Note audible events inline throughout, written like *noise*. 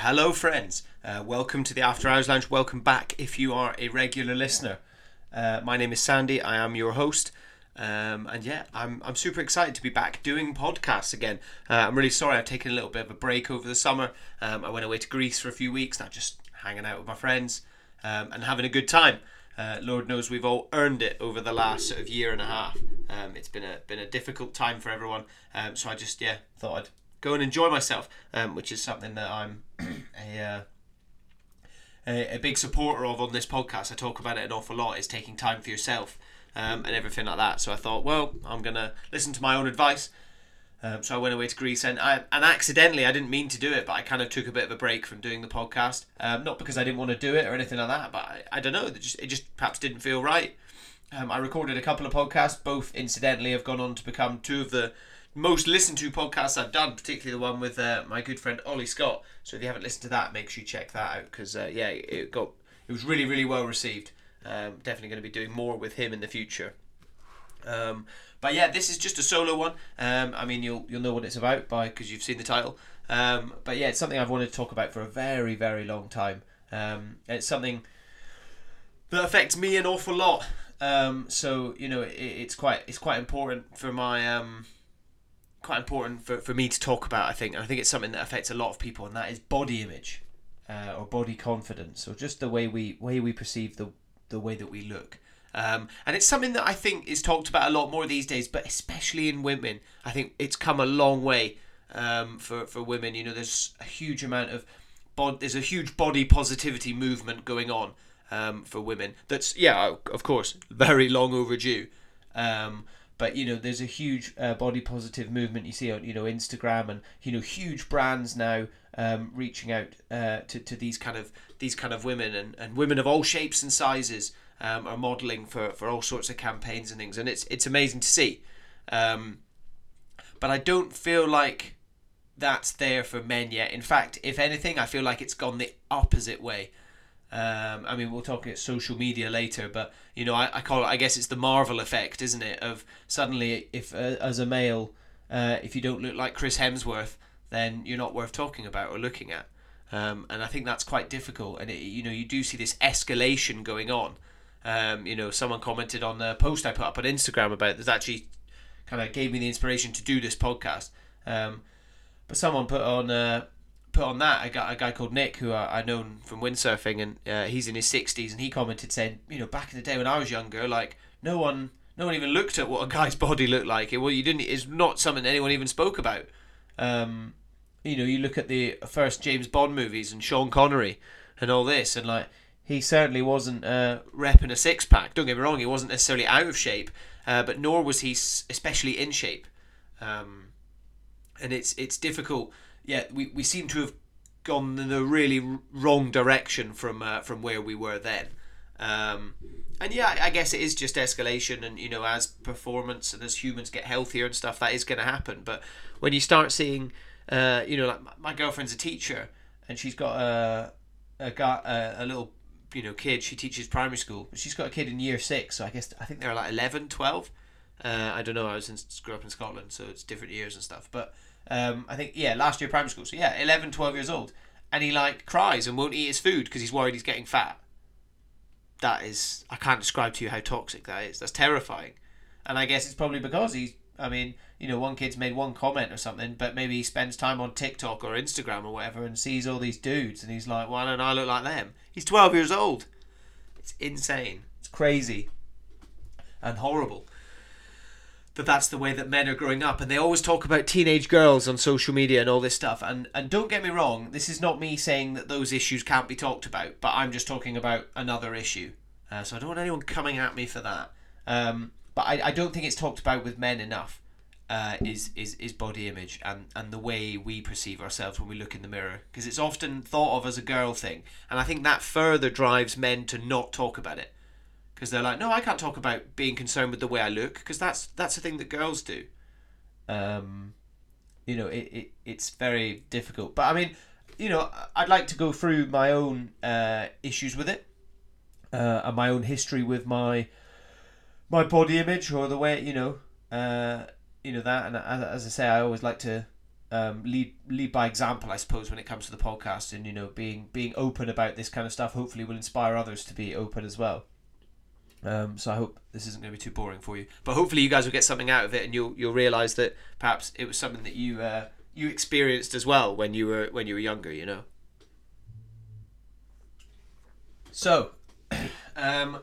Hello, friends. Uh, welcome to the After Hours Lounge. Welcome back if you are a regular listener. Uh, my name is Sandy. I am your host. Um, and yeah, I'm, I'm super excited to be back doing podcasts again. Uh, I'm really sorry I've taken a little bit of a break over the summer. Um, I went away to Greece for a few weeks, not just hanging out with my friends um, and having a good time. Uh, Lord knows we've all earned it over the last sort of year and a half. Um, it's been a been a difficult time for everyone. Um, so I just yeah thought I'd go and enjoy myself, um, which is something that I'm *clears throat* a, uh, a a big supporter of on this podcast. I talk about it an awful lot. Is taking time for yourself um, and everything like that. So I thought, well, I'm gonna listen to my own advice. Um, so I went away to Greece and I, and accidentally I didn't mean to do it, but I kind of took a bit of a break from doing the podcast. Um, not because I didn't want to do it or anything like that, but I, I don't know. It just it just perhaps didn't feel right. Um, I recorded a couple of podcasts. Both incidentally have gone on to become two of the most listened to podcasts I've done, particularly the one with uh, my good friend Ollie Scott. So if you haven't listened to that, make sure you check that out because uh, yeah, it got it was really really well received. Um, definitely going to be doing more with him in the future. Um, but yeah, this is just a solo one. Um, I mean, you'll you'll know what it's about by because you've seen the title. Um, but yeah, it's something I've wanted to talk about for a very very long time. Um, it's something that affects me an awful lot. Um, so you know, it, it's quite it's quite important for my quite important for, for me to talk about. I think, and I think it's something that affects a lot of people, and that is body image, uh, or body confidence, or just the way we way we perceive the the way that we look. Um, and it's something that I think is talked about a lot more these days, but especially in women. I think it's come a long way um, for, for women. You know, there's a huge amount of bod- there's a huge body positivity movement going on um, for women. That's yeah, of course, very long overdue. Um, but you know, there's a huge uh, body positive movement you see on you know Instagram and you know huge brands now um, reaching out uh, to to these kind of these kind of women and, and women of all shapes and sizes um, are modelling for, for all sorts of campaigns and things, and it's it's amazing to see. Um, but I don't feel like that's there for men yet. In fact, if anything, I feel like it's gone the opposite way. Um, I mean, we'll talk about social media later, but you know, I, I call it. I guess it's the Marvel effect, isn't it? Of suddenly, if uh, as a male, uh, if you don't look like Chris Hemsworth, then you're not worth talking about or looking at. Um, and I think that's quite difficult. And it, you know, you do see this escalation going on. Um, you know, someone commented on the post I put up on Instagram about this. Actually, kind of gave me the inspiration to do this podcast. Um, but someone put on uh, put on that a guy, a guy called Nick who I, I known from windsurfing, and uh, he's in his sixties, and he commented saying, you know, back in the day when I was younger, like no one. No one even looked at what a guy's *laughs* body looked like. It well, you didn't. It's not something anyone even spoke about. Um, you know, you look at the first James Bond movies and Sean Connery and all this, and like he certainly wasn't uh, repping a six pack. Don't get me wrong, he wasn't necessarily out of shape, uh, but nor was he especially in shape. Um, and it's it's difficult. Yeah, we, we seem to have gone in the really wrong direction from uh, from where we were then. Um, and yeah, I guess it is just escalation, and you know, as performance and as humans get healthier and stuff, that is going to happen. But when you start seeing, uh, you know, like my girlfriend's a teacher, and she's got a a got a, a little you know kid. She teaches primary school, she's got a kid in year six. So I guess I think they're like 11, 12. Uh, I don't know. I was in, grew up in Scotland, so it's different years and stuff. But um, I think yeah, last year primary school. So yeah, 11, 12 years old, and he like cries and won't eat his food because he's worried he's getting fat that is I can't describe to you how toxic that is. That's terrifying. And I guess it's probably because he's I mean, you know, one kid's made one comment or something, but maybe he spends time on TikTok or Instagram or whatever and sees all these dudes and he's like, Why don't I look like them? He's twelve years old. It's insane. It's crazy. And horrible. That that's the way that men are growing up and they always talk about teenage girls on social media and all this stuff and and don't get me wrong this is not me saying that those issues can't be talked about but i'm just talking about another issue. Uh, so i don't want anyone coming at me for that. Um, but I, I don't think it's talked about with men enough uh, is, is is body image and, and the way we perceive ourselves when we look in the mirror because it's often thought of as a girl thing and I think that further drives men to not talk about it because they're like no I can't talk about being concerned with the way I look because that's that's a thing that girls do um, you know it, it it's very difficult but I mean you know I'd like to go through my own uh, issues with it uh, and my own history with my my body image or the way you know uh, you know that and as, as I say I always like to um, lead lead by example, I suppose, when it comes to the podcast, and you know, being being open about this kind of stuff. Hopefully, will inspire others to be open as well. Um, so I hope this isn't going to be too boring for you, but hopefully you guys will get something out of it, and you'll you'll realise that perhaps it was something that you uh, you experienced as well when you were when you were younger. You know. So, *clears throat* um,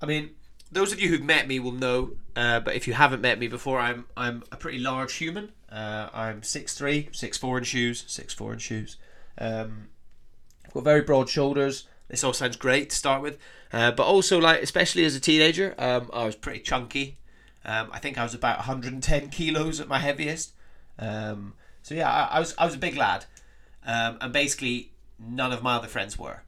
I mean, those of you who've met me will know, uh, but if you haven't met me before, I'm I'm a pretty large human. Uh, I'm 6'3", 6'4 in shoes, 6'4 in shoes. Um, I've got very broad shoulders. This all sounds great to start with, uh, but also like especially as a teenager, um, I was pretty chunky. Um, I think I was about 110 kilos at my heaviest. Um, so yeah, I, I, was I was a big lad, um, and basically none of my other friends were.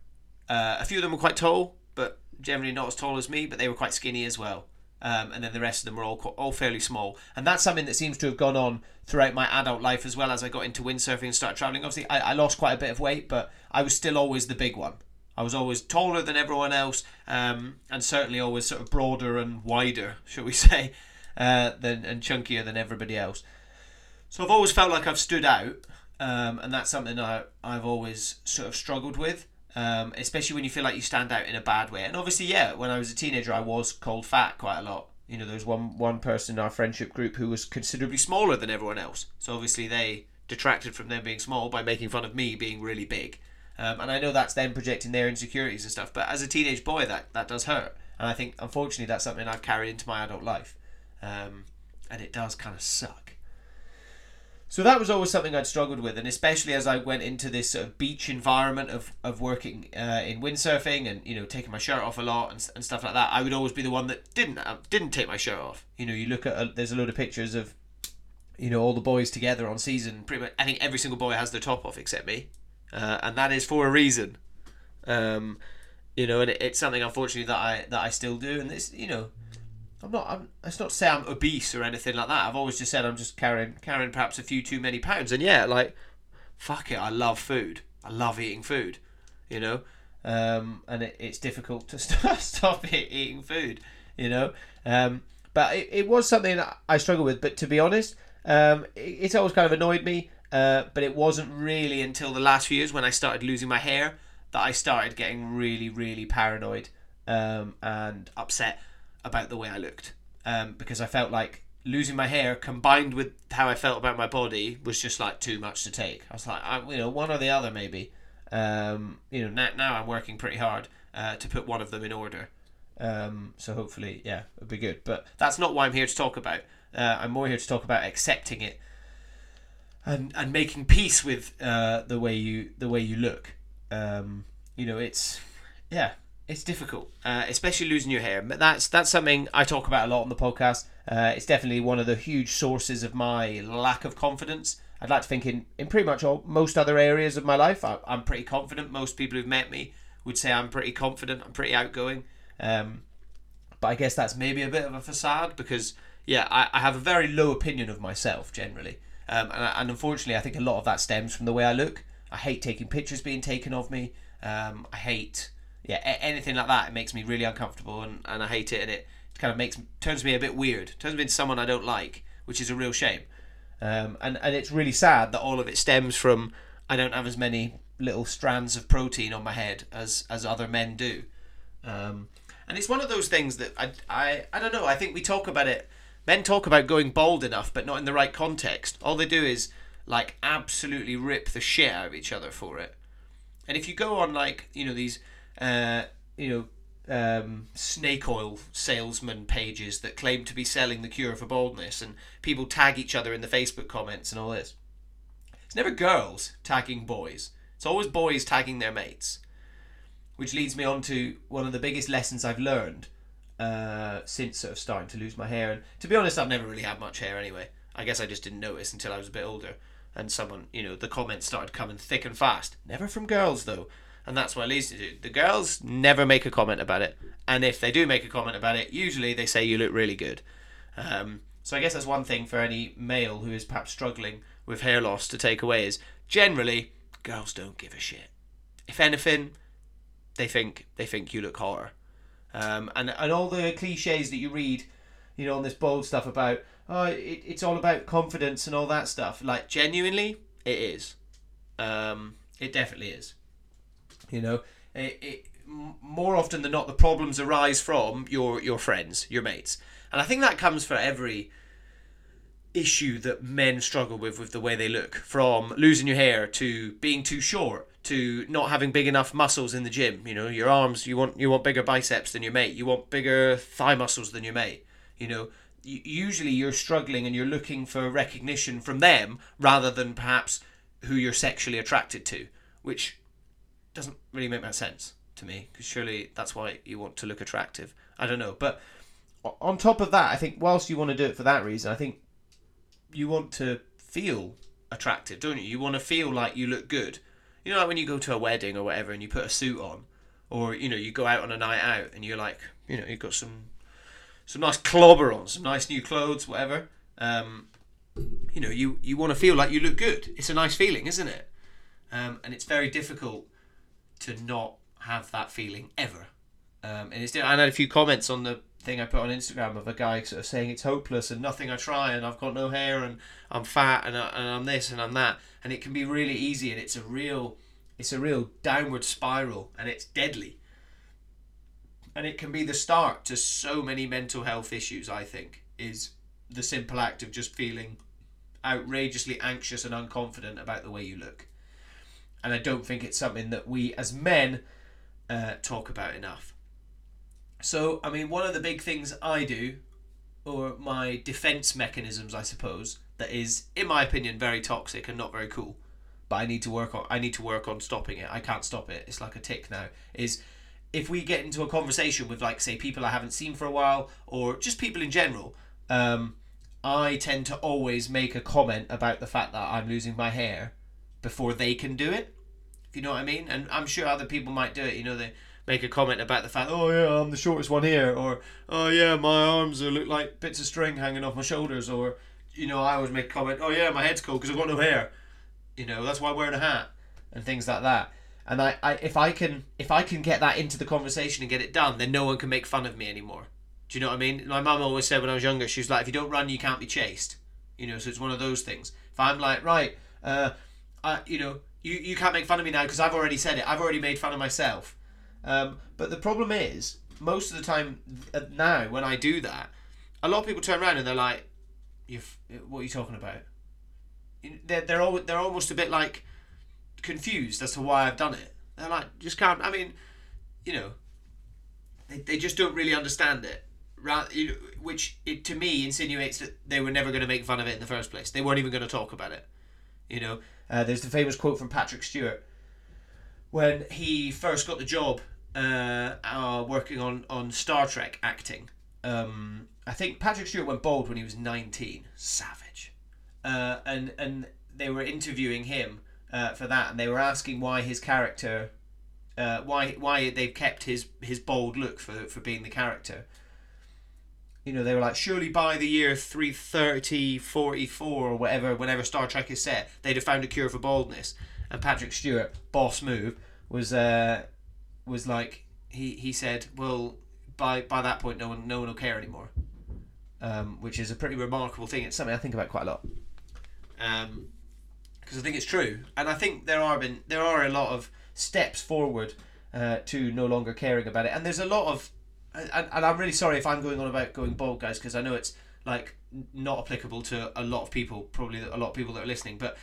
Uh, a few of them were quite tall, but generally not as tall as me. But they were quite skinny as well. Um, and then the rest of them were all all fairly small. And that's something that seems to have gone on throughout my adult life as well as I got into windsurfing and started traveling. Obviously, I, I lost quite a bit of weight, but I was still always the big one. I was always taller than everyone else, um, and certainly always sort of broader and wider, shall we *laughs* say, uh, than and chunkier than everybody else. So I've always felt like I've stood out, um, and that's something I've always sort of struggled with um, especially when you feel like you stand out in a bad way. And obviously, yeah, when I was a teenager, I was called fat quite a lot. You know, there was one one person in our friendship group who was considerably smaller than everyone else. So obviously, they detracted from them being small by making fun of me being really big. Um, and I know that's them projecting their insecurities and stuff. But as a teenage boy, that that does hurt. And I think, unfortunately, that's something I've carried into my adult life. Um, and it does kind of suck. So that was always something I'd struggled with, and especially as I went into this sort of beach environment of, of working uh, in windsurfing and you know taking my shirt off a lot and, and stuff like that, I would always be the one that didn't uh, didn't take my shirt off. You know, you look at a, there's a load of pictures of you know all the boys together on season. Pretty much, I think every single boy has their top off except me, uh, and that is for a reason. Um, you know, and it, it's something unfortunately that I that I still do, and this you know I'm not. I'm, it's not to say I'm obese or anything like that. I've always just said I'm just carrying carrying perhaps a few too many pounds. And yeah, like, fuck it. I love food. I love eating food. You know, um, and it, it's difficult to *laughs* stop stop eating food. You know, um, but it, it was something I struggled with. But to be honest, um, it, it's always kind of annoyed me. Uh, but it wasn't really until the last few years when I started losing my hair that I started getting really, really paranoid um, and upset about the way I looked um, because I felt like losing my hair combined with how I felt about my body was just like too much to take. I was like, I, you know, one or the other maybe. Um, you know, now, now I'm working pretty hard uh, to put one of them in order. Um, so hopefully, yeah, it'll be good. But that's not why I'm here to talk about. Uh, I'm more here to talk about accepting it and and making peace with uh, the way you the way you look. Um, you know, it's yeah, it's difficult, uh, especially losing your hair. But that's that's something I talk about a lot on the podcast. Uh, it's definitely one of the huge sources of my lack of confidence. I'd like to think in, in pretty much all most other areas of my life, I, am pretty confident. Most people who've met me would say I'm pretty confident. I'm pretty outgoing. Um, but I guess that's maybe a bit of a facade because yeah, I, I have a very low opinion of myself generally, um, and, and unfortunately, I think a lot of that stems from the way I look. I hate taking pictures being taken of me. Um, I hate yeah, a- anything like that, it makes me really uncomfortable and, and I hate it and it kind of makes turns me a bit weird. Turns me into someone I don't like, which is a real shame. Um, and and it's really sad that all of it stems from I don't have as many little strands of protein on my head as as other men do. Um, and it's one of those things that I, I I don't know. I think we talk about it. Men talk about going bald enough, but not in the right context. All they do is like absolutely rip the shit out of each other for it. And if you go on like you know these uh, you know, um, snake oil salesman pages that claim to be selling the cure for baldness, and people tag each other in the Facebook comments and all this. It's never girls tagging boys. It's always boys tagging their mates. Which leads me on to one of the biggest lessons I've learned uh, since sort of starting to lose my hair. And to be honest, I've never really had much hair anyway. I guess I just didn't notice until I was a bit older. And someone, you know, the comments started coming thick and fast. Never from girls though and that's what leads to. The girls never make a comment about it, and if they do make a comment about it, usually they say you look really good. Um, so I guess that's one thing for any male who is perhaps struggling with hair loss to take away is generally girls don't give a shit. If anything, they think they think you look hotter. Um, and and all the cliches that you read, you know, on this bold stuff about oh, it, it's all about confidence and all that stuff. Like genuinely, it is. Um, it definitely is. You know, it, it more often than not, the problems arise from your your friends, your mates, and I think that comes for every issue that men struggle with with the way they look from losing your hair to being too short to not having big enough muscles in the gym you know your arms you want you want bigger biceps than your mate you want bigger thigh muscles than your mate you know usually you're struggling and you're looking for recognition from them rather than perhaps who you're sexually attracted to which doesn't really make much sense to me because surely that's why you want to look attractive i don't know but on top of that i think whilst you want to do it for that reason i think you want to feel attractive, don't you? You want to feel like you look good. You know, like when you go to a wedding or whatever and you put a suit on, or you know, you go out on a night out and you're like, you know, you've got some some nice clobber on, some nice new clothes, whatever. Um, you know, you you want to feel like you look good. It's a nice feeling, isn't it? Um, and it's very difficult to not have that feeling ever. Um, and it's I had a few comments on the thing I put on Instagram of a guy sort of saying it's hopeless and nothing I try and I've got no hair and I'm fat and, I, and I'm this and I'm that. And it can be really easy and it's a real it's a real downward spiral and it's deadly. And it can be the start to so many mental health issues I think is the simple act of just feeling outrageously anxious and unconfident about the way you look. And I don't think it's something that we as men uh, talk about enough so, I mean, one of the big things I do, or my defense mechanisms, I suppose, that is, in my opinion, very toxic and not very cool, but I need to work on. I need to work on stopping it. I can't stop it. It's like a tic now. Is if we get into a conversation with, like, say, people I haven't seen for a while, or just people in general, um, I tend to always make a comment about the fact that I'm losing my hair before they can do it. If you know what I mean, and I'm sure other people might do it. You know, they make a comment about the fact, oh yeah, I'm the shortest one here, or oh yeah, my arms look like bits of string hanging off my shoulders, or you know, I always make a comment, oh yeah, my head's cold because I've got no hair, you know, that's why I'm wearing a hat, and things like that. And I, I, if I can, if I can get that into the conversation and get it done, then no one can make fun of me anymore. Do you know what I mean? My mum always said when I was younger, she was like, if you don't run, you can't be chased. You know, so it's one of those things. If I'm like, right, uh, I, you know, you, you can't make fun of me now because I've already said it. I've already made fun of myself. Um, but the problem is, most of the time uh, now when I do that, a lot of people turn around and they're like, "You, what are you talking about?" They're they're all, they're almost a bit like confused as to why I've done it. They're like, just can't. I mean, you know, they, they just don't really understand it. Right, which it to me insinuates that they were never going to make fun of it in the first place. They weren't even going to talk about it. You know, uh, there's the famous quote from Patrick Stewart when he first got the job uh, uh, working on, on Star Trek acting. Um, I think Patrick Stewart went bald when he was 19. Savage. Uh, and, and they were interviewing him uh, for that, and they were asking why his character, uh, why why they've kept his, his bald look for, for being the character. You know, they were like, surely by the year 330, 44, or whatever, whenever Star Trek is set, they'd have found a cure for baldness and Patrick Stewart, boss move, was uh, was like he he said, well, by by that point, no one no one will care anymore, um, which is a pretty remarkable thing. It's something I think about quite a lot, because um, I think it's true, and I think there are been there are a lot of steps forward uh, to no longer caring about it, and there's a lot of, and, and I'm really sorry if I'm going on about going bald, guys, because I know it's like not applicable to a lot of people, probably a lot of people that are listening, but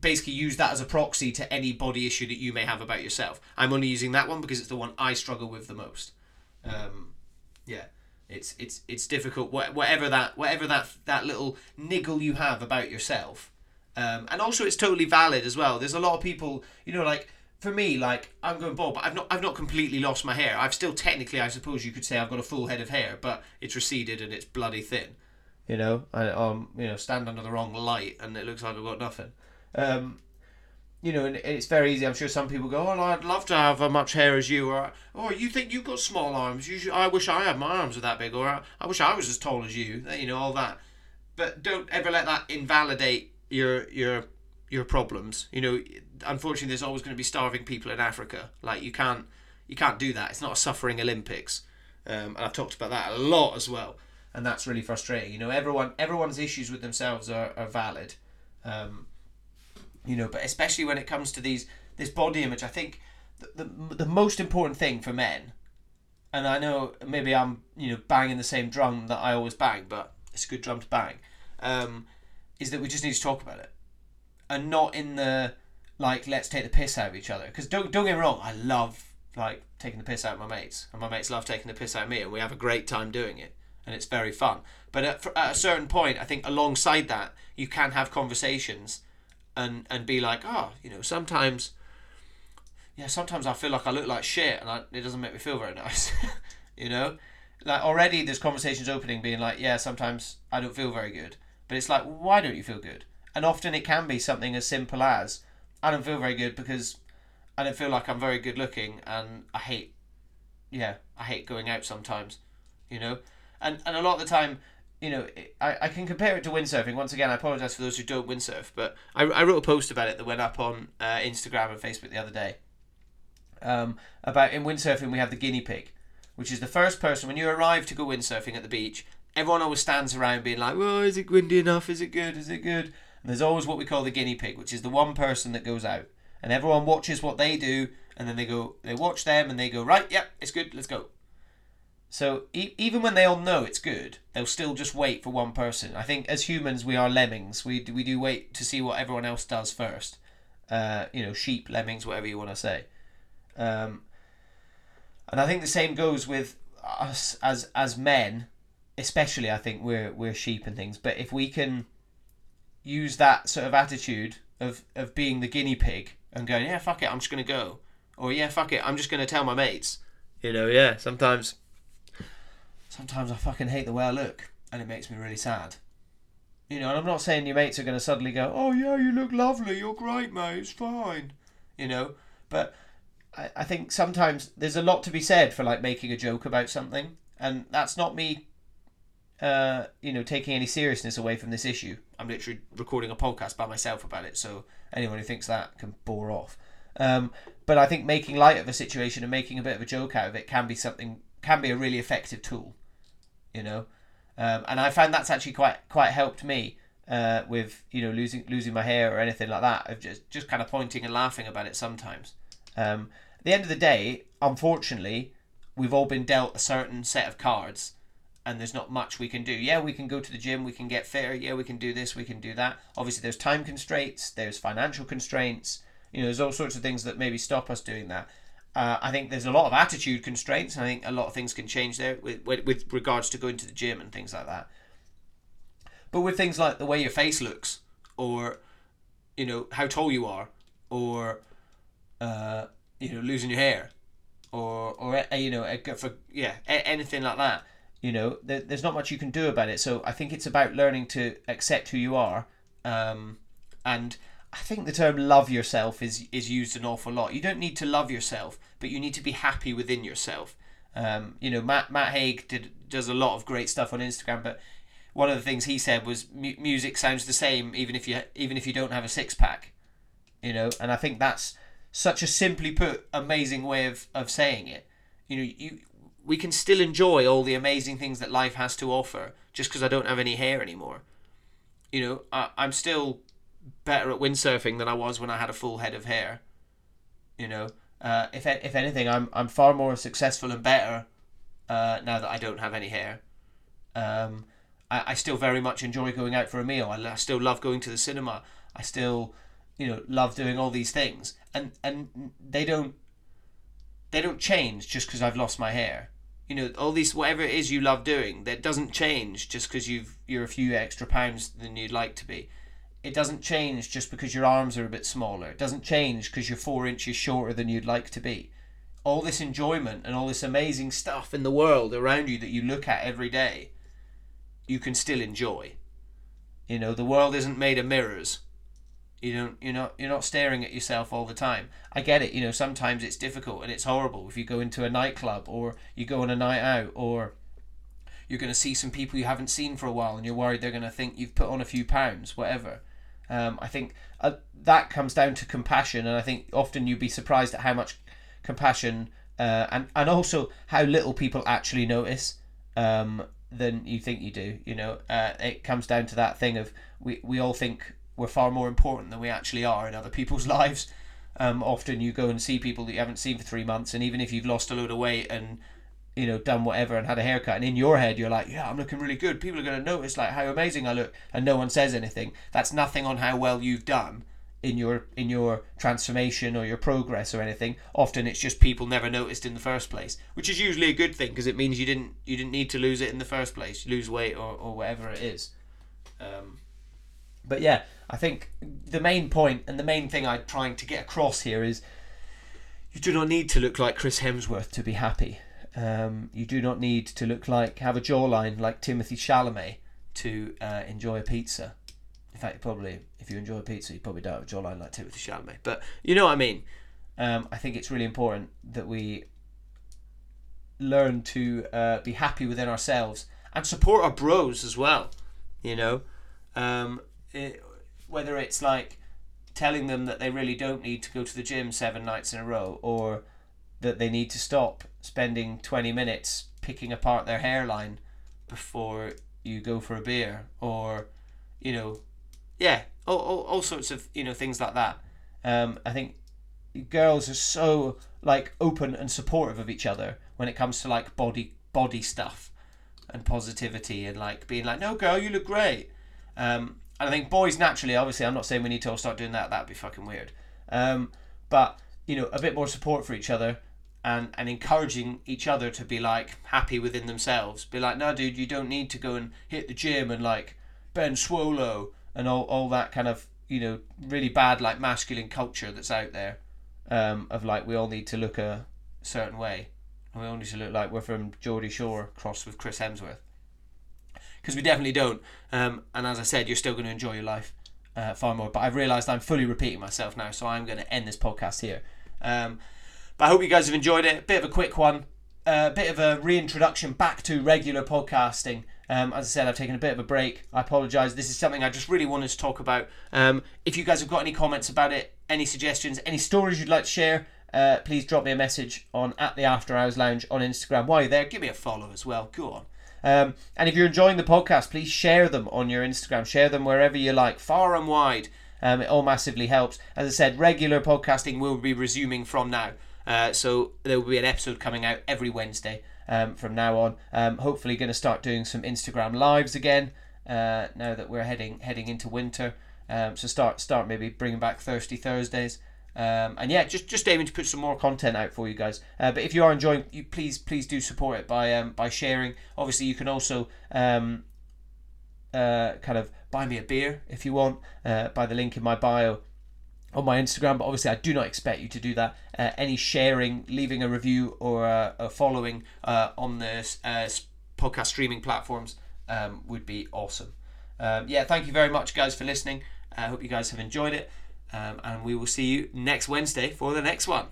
basically use that as a proxy to any body issue that you may have about yourself. I'm only using that one because it's the one I struggle with the most. Um, yeah, it's it's it's difficult. Whatever that whatever that that little niggle you have about yourself, um, and also it's totally valid as well. There's a lot of people, you know, like for me, like I'm going bald, but I've not I've not completely lost my hair. I've still technically, I suppose you could say, I've got a full head of hair, but it's receded and it's bloody thin. You know, I um you know stand under the wrong light and it looks like I've got nothing. Um, you know, and it's very easy. I'm sure some people go, "Oh, I'd love to have as much hair as you," or "Oh, you think you've got small arms? You should, I wish I had my arms were that big," or "I wish I was as tall as you." You know, all that. But don't ever let that invalidate your your your problems. You know, unfortunately, there's always going to be starving people in Africa. Like you can't you can't do that. It's not a suffering Olympics, um, and I've talked about that a lot as well. and that's really frustrating. You know, everyone everyone's issues with themselves are, are valid, um, you know, but especially when it comes to these this body image, I think the, the the most important thing for men, and I know maybe I'm you know banging the same drum that I always bang, but it's a good drum to bang, um, is that we just need to talk about it, and not in the like let's take the piss out of each other. Because don't don't get me wrong, I love like taking the piss out of my mates, and my mates love taking the piss out of me, and we have a great time doing it, and it's very fun. But at, at a certain point, I think alongside that, you can have conversations, and and be like, oh, you know, sometimes, yeah, sometimes I feel like I look like shit, and I, it doesn't make me feel very *laughs* nice, you know. Like already, there's conversations opening, being like, yeah, sometimes I don't feel very good, but it's like, why don't you feel good? And often it can be something as simple as, I don't feel very good because I don't feel like I'm very good looking, and I hate, yeah, I hate going out sometimes, you know, and and a lot of the time, you know, I, I can compare it to windsurfing. Once again, I apologize for those who don't windsurf, but I, I wrote a post about it that went up on uh, Instagram and Facebook the other day. Um, about in windsurfing we have the guinea pig, which is the first person when you arrive to go windsurfing at the beach. Everyone always stands around being like, "Well, is it windy enough? Is it good? Is it good?" And there's always what we call the guinea pig, which is the one person that goes out and everyone watches what they do, and then they go, they watch them, and they go, right, yep, it's good, let's go. So e- even when they all know it's good, they'll still just wait for one person. I think as humans, we are lemmings. We we do wait to see what everyone else does first. Uh, you know, sheep, lemmings, whatever you want to say. Um, and I think the same goes with us as as men, especially. I think we're we're sheep and things. But if we can use that sort of attitude of of being the guinea pig and going, yeah, fuck it, I'm just gonna go, or yeah, fuck it, I'm just gonna tell my mates. You know, yeah. Sometimes, sometimes I fucking hate the way I look, and it makes me really sad. You know, and I'm not saying your mates are gonna suddenly go, oh yeah, you look lovely, you're great, mate, it's fine. You know, but I, I think sometimes there's a lot to be said for like making a joke about something, and that's not me uh, you know, taking any seriousness away from this issue. I'm literally recording a podcast by myself about it, so anyone who thinks that can bore off. Um, but I think making light of a situation and making a bit of a joke out of it can be something, can be a really effective tool, you know. Um, and I found that's actually quite quite helped me uh, with you know losing losing my hair or anything like that. Of just just kind of pointing and laughing about it sometimes. Um, at the end of the day, unfortunately, we've all been dealt a certain set of cards and there's not much we can do. Yeah, we can go to the gym, we can get fitter, yeah, we can do this, we can do that. Obviously, there's time constraints, there's financial constraints, you know, there's all sorts of things that maybe stop us doing that. Uh, I think there's a lot of attitude constraints, I think a lot of things can change there with, with, with regards to going to the gym and things like that. But with things like the way your face looks, or, you know, how tall you are, or, uh, you know, losing your hair, or, or you know, for, yeah, anything like that you know there, there's not much you can do about it so i think it's about learning to accept who you are um, and i think the term love yourself is is used an awful lot. You don't need to love yourself but you need to be happy within yourself. Um, you know matt matt haig did does a lot of great stuff on instagram but one of the things he said was mu- music sounds the same even if you even if you don't have a six pack you know? And i think that's such a simply put amazing way of, of saying it. You know you we can still enjoy all the amazing things that life has to offer just because I don't have any hair anymore. You know, I, I'm still better at windsurfing than I was when I had a full head of hair. You know, uh, if if anything, I'm I'm far more successful and better uh, now that I don't have any hair. Um, I, I still very much enjoy going out for a meal. I, I still love going to the cinema. I still, you know, love doing all these things, and and they don't they don't change just because I've lost my hair you know all these whatever it is you love doing that doesn't change just because you've you're a few extra pounds than you'd like to be it doesn't change just because your arms are a bit smaller. It doesn't change because you're four inches shorter than you'd like to be. All this enjoyment and all this amazing stuff in the world around you that you look at every day you can still enjoy. You know the world isn't made of mirrors. You don't you're not you're not staring at yourself all the time. I get it you know sometimes it's difficult and it's horrible. If you go into a nightclub or you go on a night out or you're going to see some people you haven't seen for a while and you're worried they're going to think you've put on a few pounds whatever um, i think uh, that comes down to compassion and i think often you'd be surprised at how much compassion uh, and and also how little people actually notice um, than you think you do. You know, uh, it comes down to that thing of we we all think we're far more important than we actually are in other people's *laughs* lives. Um, often you go and see people that you haven't seen for three months, and even if you've lost a load of weight and you know done whatever and had a haircut, and in your head you're like, yeah, I'm looking really good. People are going to notice like how amazing I look, and no one says anything. That's nothing on how well you've done in your in your transformation or your progress or anything. Often it's just people never noticed in the first place, which is usually a good thing because it means you didn't you didn't need to lose it in the first place, lose weight or, or whatever it is. Um, but yeah, I think the main point and the main thing I'm trying to get across here is you do not need to look like Chris Hemsworth to be happy. Um, you do not need to look like have a jawline like Timothée Chalamet to uh, enjoy a pizza. In fact, probably if you enjoy a pizza, you probably don't have a jawline like Timothée Chalamet. But you know what I mean. Um, I think it's really important that we learn to uh, be happy within ourselves and support our bros as well. You know, um, it, whether it's like telling them that they really don't need to go to the gym seven nights in a row or that they need to stop spending 20 minutes picking apart their hairline before you go for a beer or you know yeah all, all, all sorts of you know things like that. Um, i think girls are so like open and supportive of each other when it comes to like body body stuff and positivity and like being like no girl you look great. Um, and i think boys naturally obviously i'm not saying we need to all start doing that that'd be fucking weird. Um, but you know a bit more support for each other and and encouraging each other to be like happy within themselves. Be like, no, dude, you don't need to go and hit the gym and like Ben Swolo and all, all that kind of you know really bad like masculine culture that's out there um, of like we all need to look a certain way. We all need to look like we're from Geordie Shore crossed with Chris Hemsworth. Because we definitely don't. Um, and as I said, you're still going to enjoy your life uh, far more. But I've realised I'm fully repeating myself now, so I'm going to end this podcast here. Um, but I hope you guys have enjoyed it. A bit of a quick one, a uh, bit of a reintroduction back to regular podcasting. Um, as I said, I've taken a bit of a break. I apologise. This is something I just really wanted to talk about. Um, if you guys have got any comments about it, any suggestions, any stories you'd like to share, uh, please drop me a message on at the After Hours Lounge on Instagram. While you're there, give me a follow as well. Go on. Um, and if you're enjoying the podcast, please share them on your Instagram. Share them wherever you like, far and wide. Um, it all massively helps. As I said, regular podcasting will be resuming from now. Uh, so there will be an episode coming out every Wednesday um, from now on. Um, hopefully, going to start doing some Instagram lives again uh, now that we're heading heading into winter. Um, so start start maybe bringing back Thirsty Thursdays. Um, and yeah, just just aiming to put some more content out for you guys. Uh, but if you are enjoying, you please please do support it by um, by sharing. Obviously, you can also um, uh, kind of buy me a beer if you want uh, by the link in my bio on my Instagram, but obviously I do not expect you to do that. Uh, any sharing, leaving a review, or uh, a following uh, on the uh, podcast streaming platforms um, would be awesome. Um, yeah, thank you very much, guys, for listening. I hope you guys have enjoyed it, um, and we will see you next Wednesday for the next one.